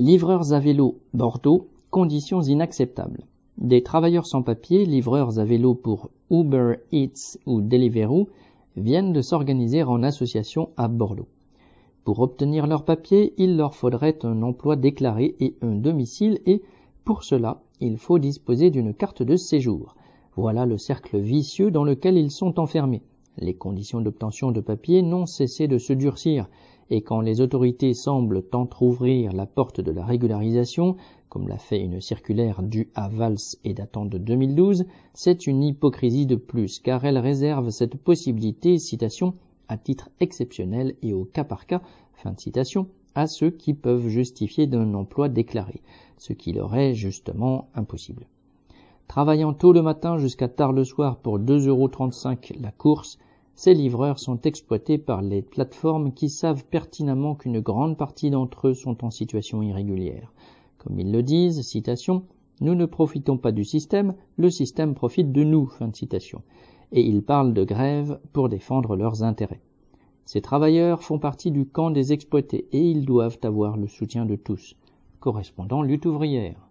Livreurs à vélo Bordeaux, conditions inacceptables. Des travailleurs sans papier, livreurs à vélo pour Uber Eats ou Deliveroo, viennent de s'organiser en association à Bordeaux. Pour obtenir leur papier, il leur faudrait un emploi déclaré et un domicile et, pour cela, il faut disposer d'une carte de séjour. Voilà le cercle vicieux dans lequel ils sont enfermés. Les conditions d'obtention de papier n'ont cessé de se durcir, et quand les autorités semblent entr'ouvrir la porte de la régularisation, comme l'a fait une circulaire due à Valls et datant de 2012, c'est une hypocrisie de plus, car elle réserve cette possibilité, citation, à titre exceptionnel et au cas par cas, fin de citation, à ceux qui peuvent justifier d'un emploi déclaré, ce qui leur est justement impossible. Travaillant tôt le matin jusqu'à tard le soir pour 2,35 euros la course, ces livreurs sont exploités par les plateformes qui savent pertinemment qu'une grande partie d'entre eux sont en situation irrégulière. Comme ils le disent, citation, nous ne profitons pas du système, le système profite de nous, fin de citation. Et ils parlent de grève pour défendre leurs intérêts. Ces travailleurs font partie du camp des exploités et ils doivent avoir le soutien de tous. Correspondant lutte ouvrière.